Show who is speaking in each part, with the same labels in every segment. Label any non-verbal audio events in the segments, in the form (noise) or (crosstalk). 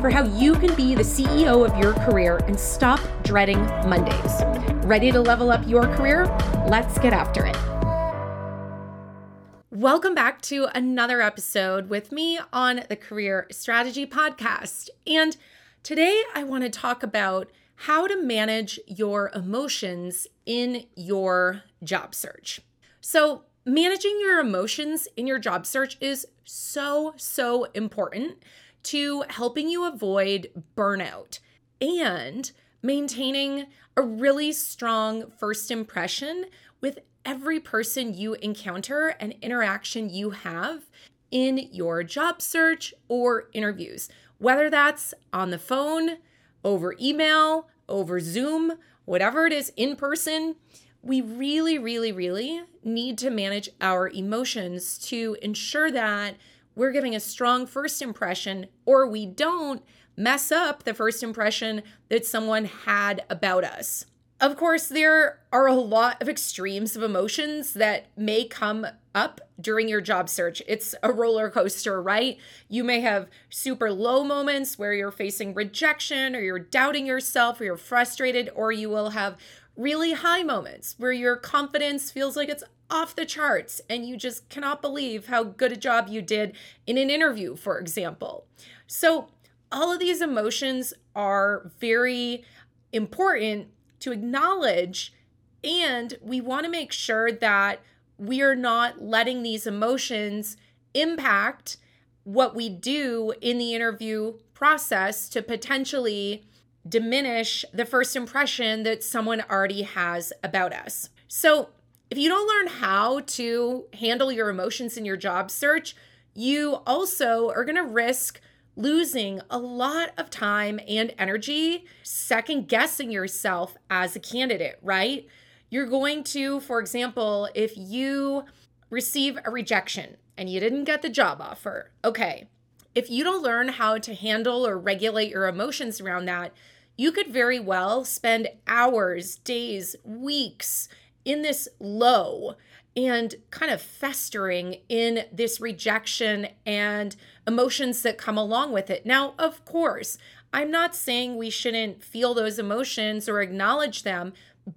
Speaker 1: for how you can be the CEO of your career and stop dreading Mondays. Ready to level up your career? Let's get after it. Welcome back to another episode with me on the Career Strategy Podcast. And today I want to talk about how to manage your emotions in your job search. So, managing your emotions in your job search is so, so important to helping you avoid burnout and maintaining a really strong first impression with every person you encounter and interaction you have in your job search or interviews, whether that's on the phone, over email, over Zoom, whatever it is in person we really, really, really need to manage our emotions to ensure that we're giving a strong first impression or we don't mess up the first impression that someone had about us. Of course, there are a lot of extremes of emotions that may come up during your job search. It's a roller coaster, right? You may have super low moments where you're facing rejection or you're doubting yourself or you're frustrated, or you will have really high moments where your confidence feels like it's off the charts and you just cannot believe how good a job you did in an interview, for example. So, all of these emotions are very important to acknowledge, and we want to make sure that we are not letting these emotions impact what we do in the interview process to potentially diminish the first impression that someone already has about us. So, if you don't learn how to handle your emotions in your job search, you also are going to risk losing a lot of time and energy second guessing yourself as a candidate, right? You're going to, for example, if you receive a rejection and you didn't get the job offer, okay, if you don't learn how to handle or regulate your emotions around that, you could very well spend hours, days, weeks in this low and kind of festering in this rejection and emotions that come along with it. Now, of course, I'm not saying we shouldn't feel those emotions or acknowledge them,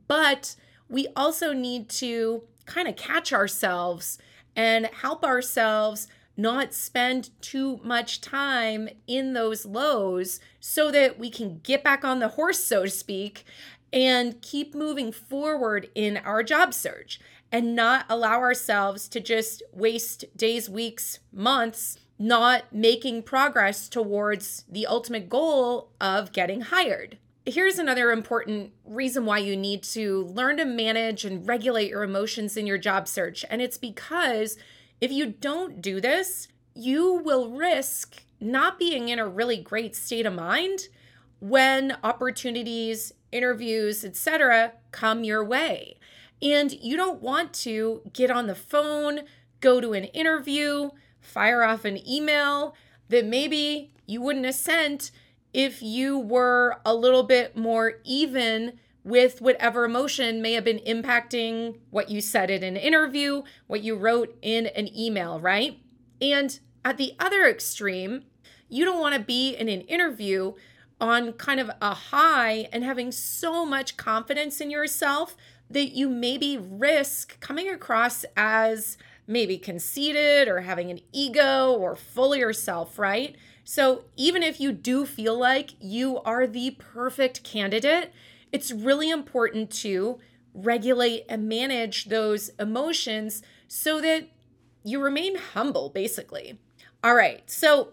Speaker 1: but we also need to kind of catch ourselves and help ourselves not spend too much time in those lows so that we can get back on the horse, so to speak, and keep moving forward in our job search and not allow ourselves to just waste days, weeks, months not making progress towards the ultimate goal of getting hired. Here's another important reason why you need to learn to manage and regulate your emotions in your job search. And it's because if you don't do this, you will risk not being in a really great state of mind when opportunities, interviews, etc. come your way. And you don't want to get on the phone, go to an interview, fire off an email that maybe you wouldn't have sent if you were a little bit more even with whatever emotion may have been impacting what you said in an interview, what you wrote in an email, right? And at the other extreme, you don't want to be in an interview on kind of a high and having so much confidence in yourself that you maybe risk coming across as maybe conceited or having an ego or full of yourself, right? So, even if you do feel like you are the perfect candidate, it's really important to regulate and manage those emotions so that you remain humble, basically. All right, so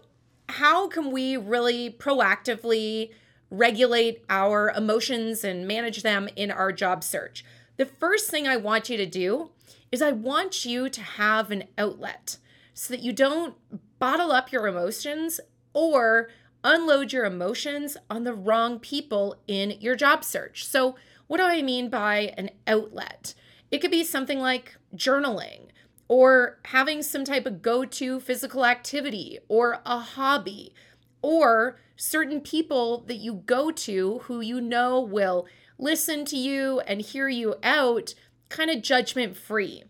Speaker 1: how can we really proactively regulate our emotions and manage them in our job search? The first thing I want you to do is I want you to have an outlet so that you don't bottle up your emotions or unload your emotions on the wrong people in your job search. So, what do I mean by an outlet? It could be something like journaling or having some type of go to physical activity or a hobby or certain people that you go to who you know will listen to you and hear you out kind of judgment free.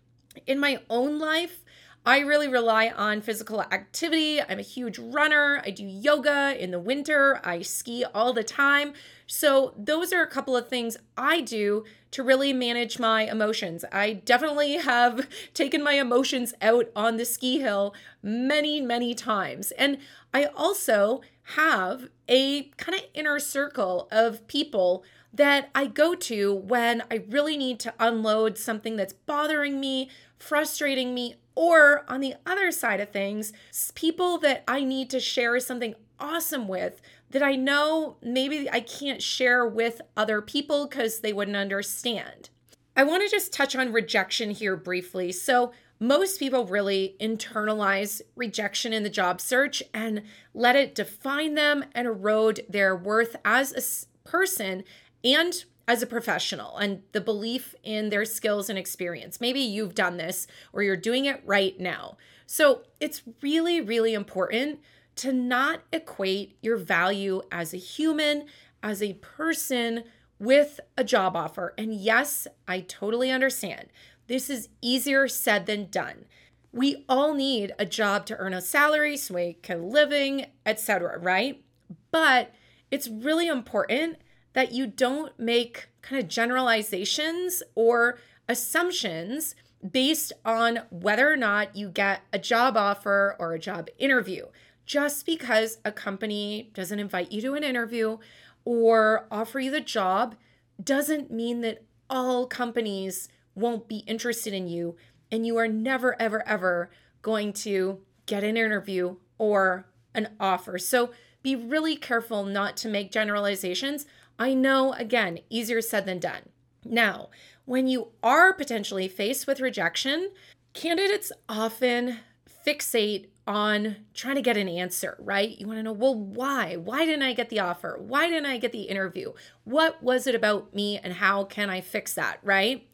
Speaker 1: In my own life, I really rely on physical activity. I'm a huge runner. I do yoga in the winter. I ski all the time. So, those are a couple of things I do to really manage my emotions. I definitely have (laughs) taken my emotions out on the ski hill many, many times. And I also have a kind of inner circle of people that I go to when I really need to unload something that's bothering me, frustrating me, or on the other side of things, people that I need to share something awesome with that I know maybe I can't share with other people because they wouldn't understand. I want to just touch on rejection here briefly. So, most people really internalize rejection in the job search and let it define them and erode their worth as a person and as a professional and the belief in their skills and experience. Maybe you've done this or you're doing it right now. So it's really, really important to not equate your value as a human, as a person with a job offer. And yes, I totally understand. This is easier said than done. We all need a job to earn a salary so we can living, etc., right? But it's really important that you don't make kind of generalizations or assumptions based on whether or not you get a job offer or a job interview. Just because a company doesn't invite you to an interview or offer you the job doesn't mean that all companies won't be interested in you and you are never, ever, ever going to get an interview or an offer. So be really careful not to make generalizations I know, again, easier said than done. Now, when you are potentially faced with rejection, candidates often fixate on trying to get an answer, right? You want to know, well, why? Why didn't I get the offer? Why didn't I get the interview? What was it about me and how can I fix that, right?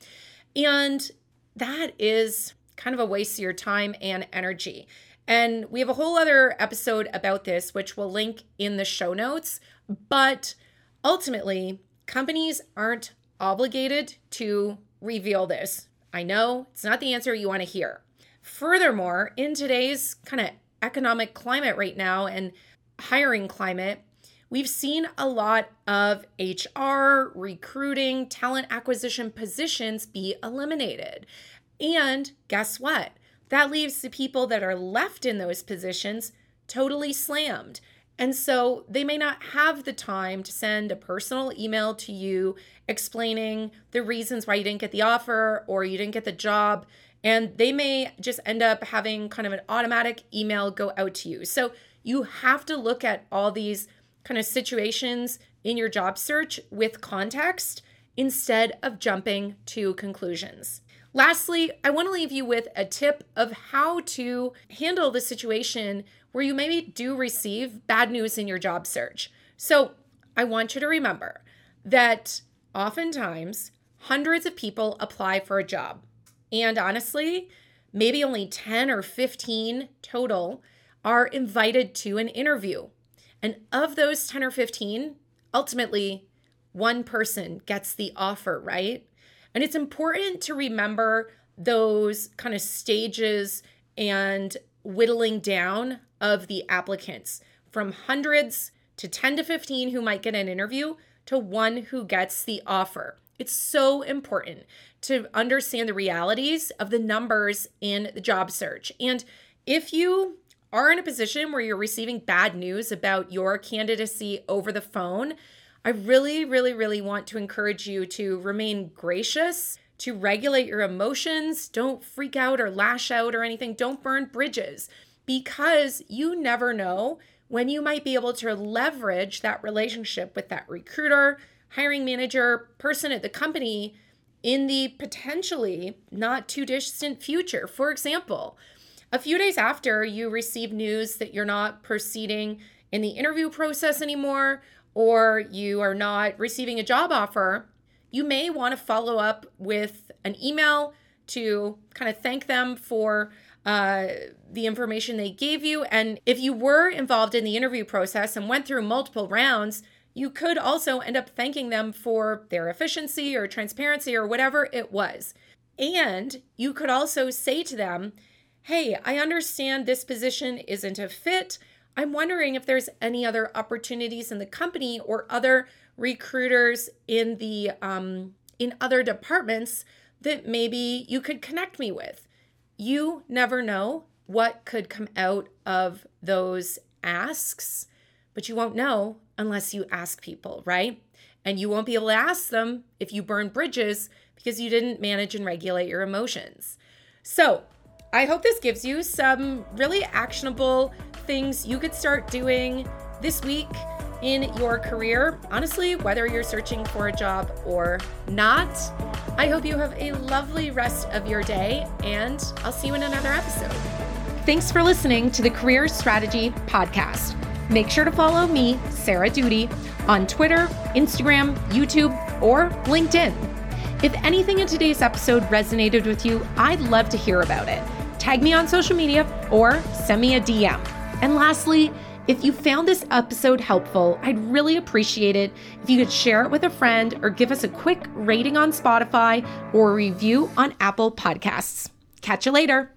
Speaker 1: And that is kind of a waste of your time and energy. And we have a whole other episode about this, which we'll link in the show notes. But Ultimately, companies aren't obligated to reveal this. I know it's not the answer you want to hear. Furthermore, in today's kind of economic climate right now and hiring climate, we've seen a lot of HR, recruiting, talent acquisition positions be eliminated. And guess what? That leaves the people that are left in those positions totally slammed. And so they may not have the time to send a personal email to you explaining the reasons why you didn't get the offer or you didn't get the job. And they may just end up having kind of an automatic email go out to you. So you have to look at all these kind of situations in your job search with context instead of jumping to conclusions. Lastly, I want to leave you with a tip of how to handle the situation where you maybe do receive bad news in your job search. So I want you to remember that oftentimes hundreds of people apply for a job. And honestly, maybe only 10 or 15 total are invited to an interview. And of those 10 or 15, ultimately, one person gets the offer, right? And it's important to remember those kind of stages and whittling down of the applicants from hundreds to 10 to 15 who might get an interview to one who gets the offer. It's so important to understand the realities of the numbers in the job search. And if you are in a position where you're receiving bad news about your candidacy over the phone, I really, really, really want to encourage you to remain gracious, to regulate your emotions. Don't freak out or lash out or anything. Don't burn bridges because you never know when you might be able to leverage that relationship with that recruiter, hiring manager, person at the company in the potentially not too distant future. For example, a few days after you receive news that you're not proceeding in the interview process anymore, or you are not receiving a job offer, you may want to follow up with an email to kind of thank them for uh, the information they gave you. And if you were involved in the interview process and went through multiple rounds, you could also end up thanking them for their efficiency or transparency or whatever it was. And you could also say to them, Hey, I understand this position isn't a fit. I'm wondering if there's any other opportunities in the company or other recruiters in the um, in other departments that maybe you could connect me with. You never know what could come out of those asks, but you won't know unless you ask people, right? And you won't be able to ask them if you burn bridges because you didn't manage and regulate your emotions. So, I hope this gives you some really actionable things you could start doing this week in your career. Honestly, whether you're searching for a job or not, I hope you have a lovely rest of your day, and I'll see you in another episode. Thanks for listening to the Career Strategy Podcast. Make sure to follow me, Sarah Doody, on Twitter, Instagram, YouTube, or LinkedIn. If anything in today's episode resonated with you, I'd love to hear about it. Tag me on social media or send me a DM. And lastly, if you found this episode helpful, I'd really appreciate it if you could share it with a friend or give us a quick rating on Spotify or a review on Apple Podcasts. Catch you later.